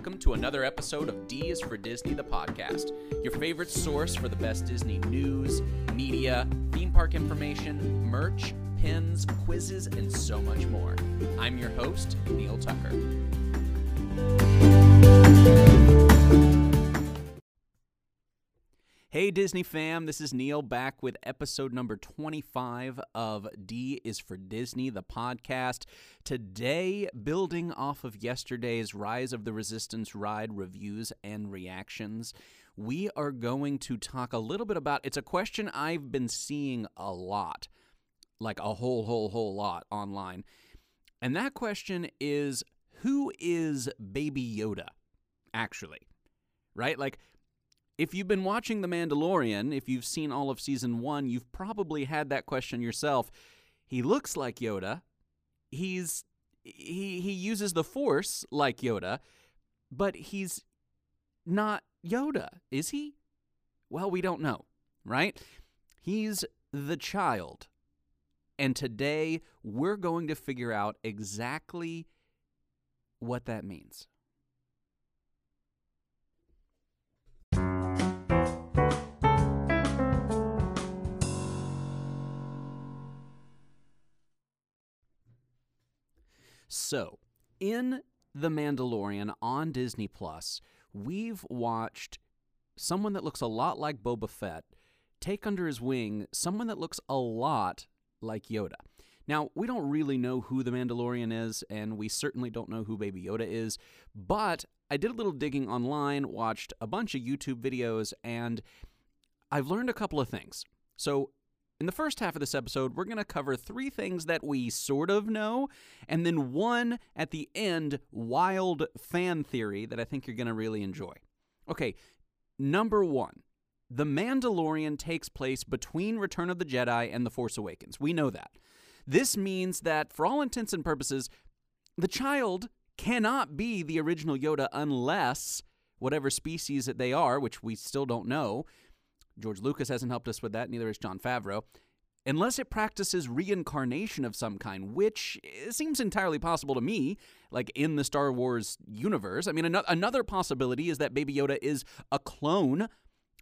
welcome to another episode of D is for Disney, the podcast, your favorite source for the best Disney news, media, theme park information, merch, pins, quizzes, and so much more. I'm your host, Neil Tucker. Hey Disney fam, this is Neil back with episode number 25 of D is for Disney, the podcast. Today, building off of yesterday's Rise of the Resistance ride reviews and reactions, we are going to talk a little bit about it's a question I've been seeing a lot, like a whole, whole, whole lot online. And that question is who is Baby Yoda, actually? Right? Like, if you've been watching The Mandalorian, if you've seen all of season one, you've probably had that question yourself. He looks like Yoda. He's he he uses the Force like Yoda, but he's not Yoda, is he? Well, we don't know, right? He's the child. And today we're going to figure out exactly what that means. So, in The Mandalorian on Disney Plus, we've watched someone that looks a lot like Boba Fett take under his wing someone that looks a lot like Yoda. Now, we don't really know who the Mandalorian is, and we certainly don't know who Baby Yoda is, but I did a little digging online, watched a bunch of YouTube videos, and I've learned a couple of things. So, in the first half of this episode, we're going to cover three things that we sort of know, and then one at the end wild fan theory that I think you're going to really enjoy. Okay, number one The Mandalorian takes place between Return of the Jedi and The Force Awakens. We know that. This means that, for all intents and purposes, the child cannot be the original Yoda unless whatever species that they are, which we still don't know, George Lucas hasn't helped us with that, neither has Jon Favreau. Unless it practices reincarnation of some kind, which eh, seems entirely possible to me, like in the Star Wars universe. I mean, another possibility is that Baby Yoda is a clone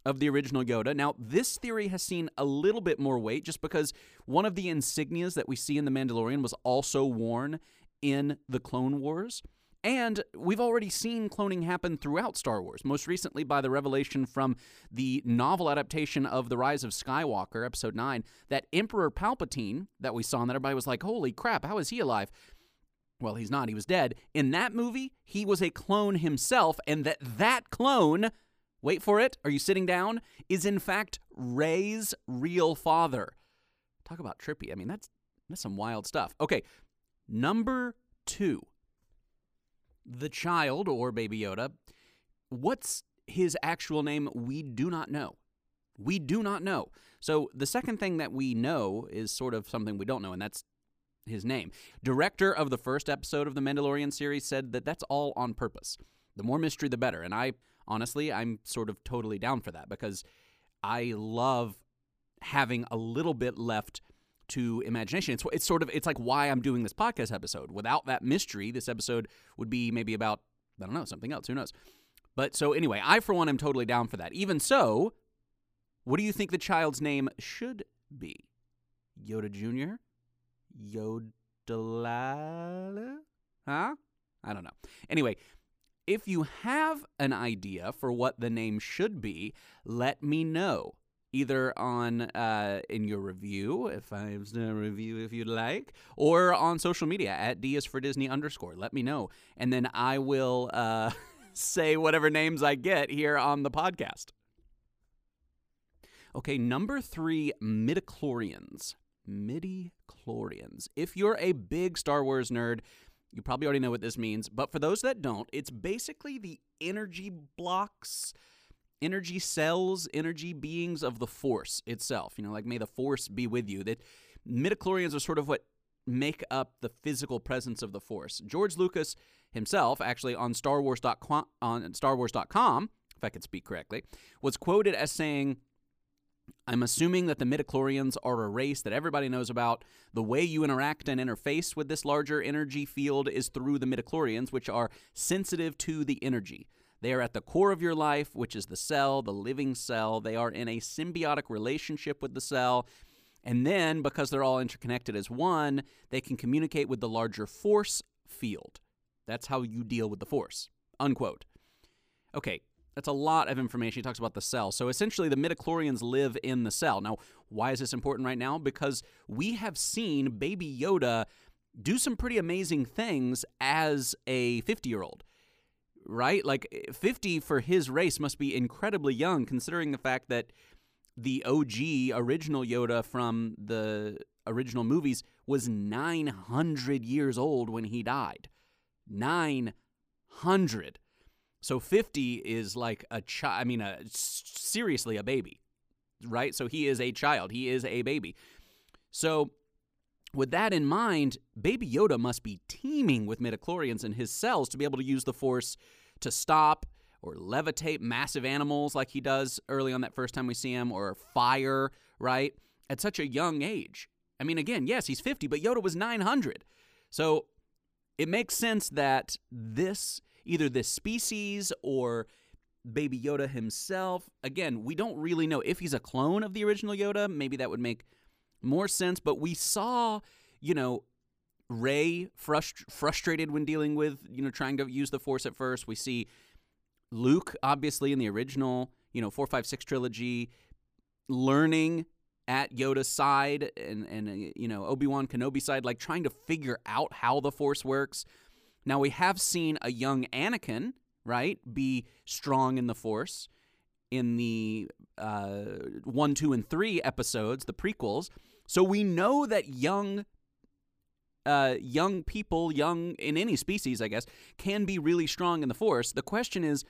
of the original Yoda. Now, this theory has seen a little bit more weight just because one of the insignias that we see in The Mandalorian was also worn in the Clone Wars. And we've already seen cloning happen throughout Star Wars, most recently by the revelation from the novel adaptation of The Rise of Skywalker, Episode 9, that Emperor Palpatine that we saw, and that everybody was like, holy crap, how is he alive? Well, he's not, he was dead. In that movie, he was a clone himself, and that that clone, wait for it, are you sitting down, is in fact Rey's real father. Talk about trippy. I mean, that's, that's some wild stuff. Okay, number two the child or Baby Yoda, what's his actual name? We do not know. We do not know. So the second thing that we know is sort of something we don't know, and that's his name. Director of the first episode of the Mandalorian series said that that's all on purpose. The more mystery, the better. And I honestly, I'm sort of totally down for that because I love having a little bit left to imagination. It's it's sort of it's like why I'm doing this podcast episode. Without that mystery, this episode would be maybe about I don't know something else. Who knows? But so anyway, I for one am totally down for that. Even so, what do you think the child's name should be? Yoda Junior, Yoda, huh? I don't know. Anyway. If you have an idea for what the name should be, let me know either on uh, in your review, a five star review if you'd like, or on social media at D is for Disney underscore. Let me know, and then I will uh, say whatever names I get here on the podcast. Okay, number three, midichlorians. Midichlorians. If you're a big Star Wars nerd, you probably already know what this means, but for those that don't, it's basically the energy blocks energy cells, energy beings of the Force itself. You know, like may the Force be with you. That midichlorians are sort of what make up the physical presence of the Force. George Lucas himself, actually on Star Wars.com, on StarWars.com, if I could speak correctly, was quoted as saying, I'm assuming that the midichlorians are a race that everybody knows about. The way you interact and interface with this larger energy field is through the midichlorians, which are sensitive to the energy. They are at the core of your life, which is the cell, the living cell. They are in a symbiotic relationship with the cell. And then, because they're all interconnected as one, they can communicate with the larger force field. That's how you deal with the force. Unquote. Okay, that's a lot of information. He talks about the cell. So essentially, the midichlorians live in the cell. Now, why is this important right now? Because we have seen Baby Yoda do some pretty amazing things as a 50 year old, right? Like eh, 50 for his race must be incredibly young, considering the fact that the OG original Yoda from the original movies was 900 years old when he died. 900. So 50 is like a child, I mean, a, seriously a baby, right? So he is a child, he is a baby. So, with that in mind, Baby Yoda must be teeming with midichlorians in his cells to be able to use the Force to stop or levitate massive animals like he does early on that first time we see him, or fire, right? At such a young age. I mean, again, yes, he's 50, but Yoda was 900. So, it makes sense that this either this species or Baby Yoda himself. Again, we don't really know if he's a clone of the original Yoda. Maybe that would make more sense. But we saw, you know, Rey frust- frustrated when dealing with, you know, trying to use the Force at first. We see Luke, obviously, in the original, you know, 456 trilogy, learning at Yoda's side and, and you know, Obi Wan Kenobi side, like trying to figure out how the Force works. Now, we have seen a young Anakin, right, be strong in the Force in the uh, 1, 2, and 3 episodes, the prequels. So we know that young. Uh, young people, young in any species, I guess, can be really strong in the Force. The question is,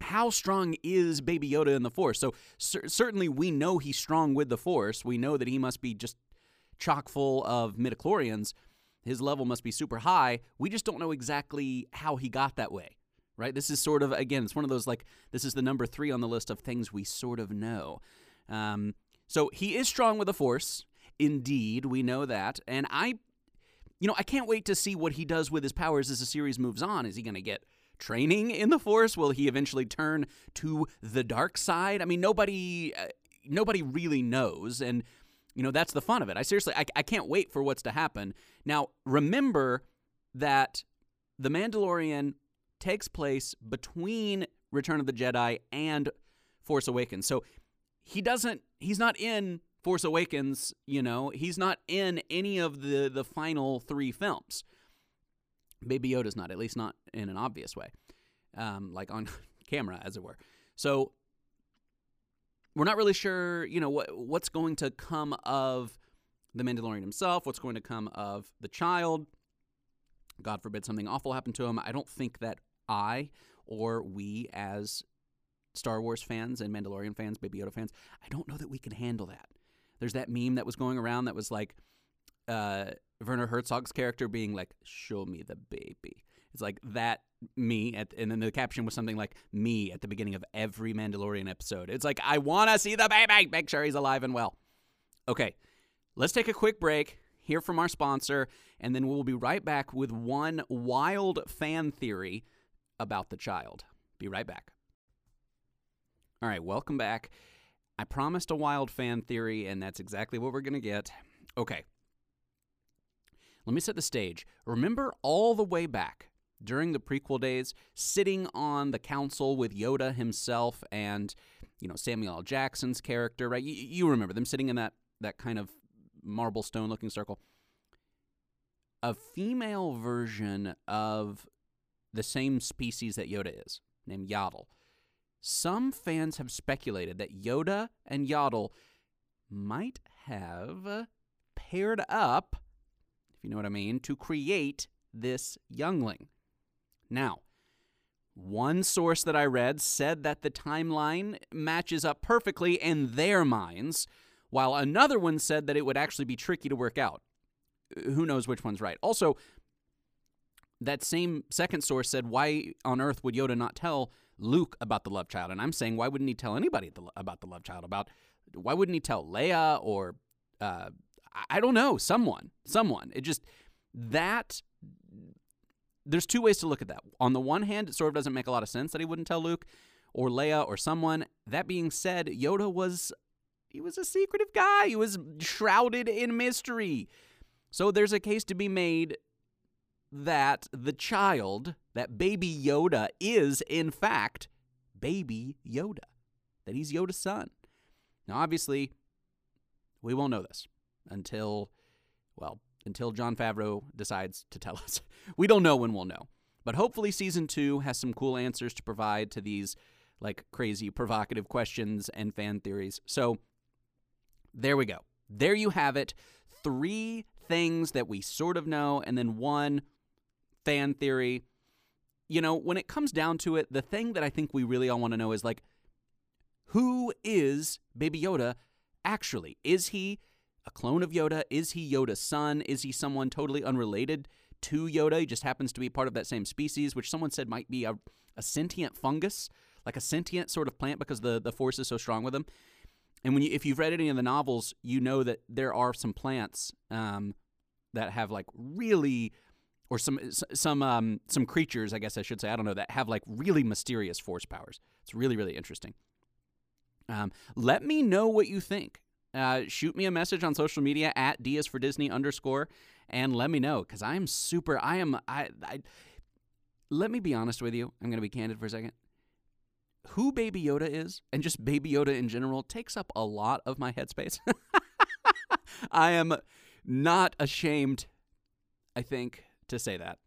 how strong is Baby Yoda in the Force? So cer- certainly we know he's strong with the Force. We know that he must be just chock full of midichlorians his level must be super high. We just don't know exactly how he got that way, right? This is sort of, again, it's one of those like, this is the number three on the list of things we sort of know. Um, so he is strong with the Force. Indeed, we know that. And I, you know, I can't wait to see what he does with his powers as the series moves on. Is he going to get training in the Force? Will he eventually turn to the dark side? I mean, nobody. Uh, nobody really knows and you know, that's the fun of it. I seriously, I, I can't wait for what's to happen. Now, remember that The Mandalorian takes place between Return of the Jedi and Force Awakens. So he doesn't, he's not in Force Awakens, you know, he's not in any of the, the final three films. Baby Yoda's not, at least not in an obvious way, um, like on camera, as it were. So we're not really sure, you know, what what's going to come of the Mandalorian himself, what's going to come of the child. God forbid something awful happened to him. I don't think that I or we as Star Wars fans and Mandalorian fans, Baby Yoda fans, I don't know that we can handle that. There's that meme that was going around that was like uh, Werner Herzog's character being like, "Show me the baby." It's like that me at, and then the caption was something like me at the beginning of every Mandalorian episode. It's like I want to see the baby, make sure he's alive and well. Okay, let's take a quick break, hear from our sponsor, and then we'll be right back with one wild fan theory about the child. Be right back. All right, welcome back. I promised a wild fan theory, and that's exactly what we're going to get. Okay. Let me set the stage. Remember all the way back during the prequel days, sitting on the council with Yoda himself and you know Samuel L. Jackson's character, right? You, you remember them sitting in that that kind of marble stone looking circle. A female version of the same species that Yoda is, named Yaddle. Some fans have speculated that Yoda and Yaddle might have paired up, if you know what I mean, to create this youngling. Now, one source that I read said that the timeline matches up perfectly in their minds, while another one said that it would actually be tricky to work out. Who knows which one's right? Also, that same second source said, Why on earth would Yoda not tell Luke about the love child? And I'm saying, Why wouldn't he tell anybody about the love child, about Why wouldn't he tell Leia or uh, I don't know, someone, someone. It just that there's two ways to look at that. On the one hand, it sort of doesn't make a lot of sense that he wouldn't tell Luke or Leia or someone. That being said, Yoda was he was a secretive guy. He was shrouded in mystery. So there's a case to be made that the child, that baby Yoda is in fact baby Yoda. That he's Yoda's son. Now obviously, we won't know this until well, until Jon Favreau decides to tell us. We don't know when we'll know. But hopefully, season two has some cool answers to provide to these like crazy, provocative questions and fan theories. So there we go. There you have it. Three things that we sort of know, and then one fan theory. You know, when it comes down to it, the thing that I think we really all want to know is like, who is Baby Yoda actually? Is he a clone of Yoda? Is he Yoda's son? Is he someone totally unrelated to Yoda? He just happens to be part of that same species, which someone said might be a, a sentient fungus, like a sentient sort of plant because the, the force is so strong with him. And when you, if you've read any of the novels, you know that there are some plants um, that have like really, or some some um, some creatures, I guess I should say, I don't know, that have like really mysterious force powers. It's really really interesting. Um, let me know what you think. Uh, shoot me a message on social media at D for Disney underscore and let me know because I'm super. I am. I, I. Let me be honest with you. I'm going to be candid for a second. Who Baby Yoda is, and just Baby Yoda in general, takes up a lot of my headspace. I am not ashamed, I think, to say that.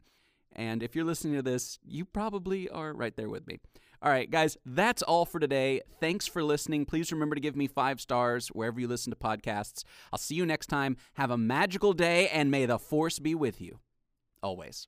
And if you're listening to this, you probably are right there with me. All right, guys, that's all for today. Thanks for listening. Please remember to give me five stars wherever you listen to podcasts. I'll see you next time. Have a magical day, and may the force be with you. Always.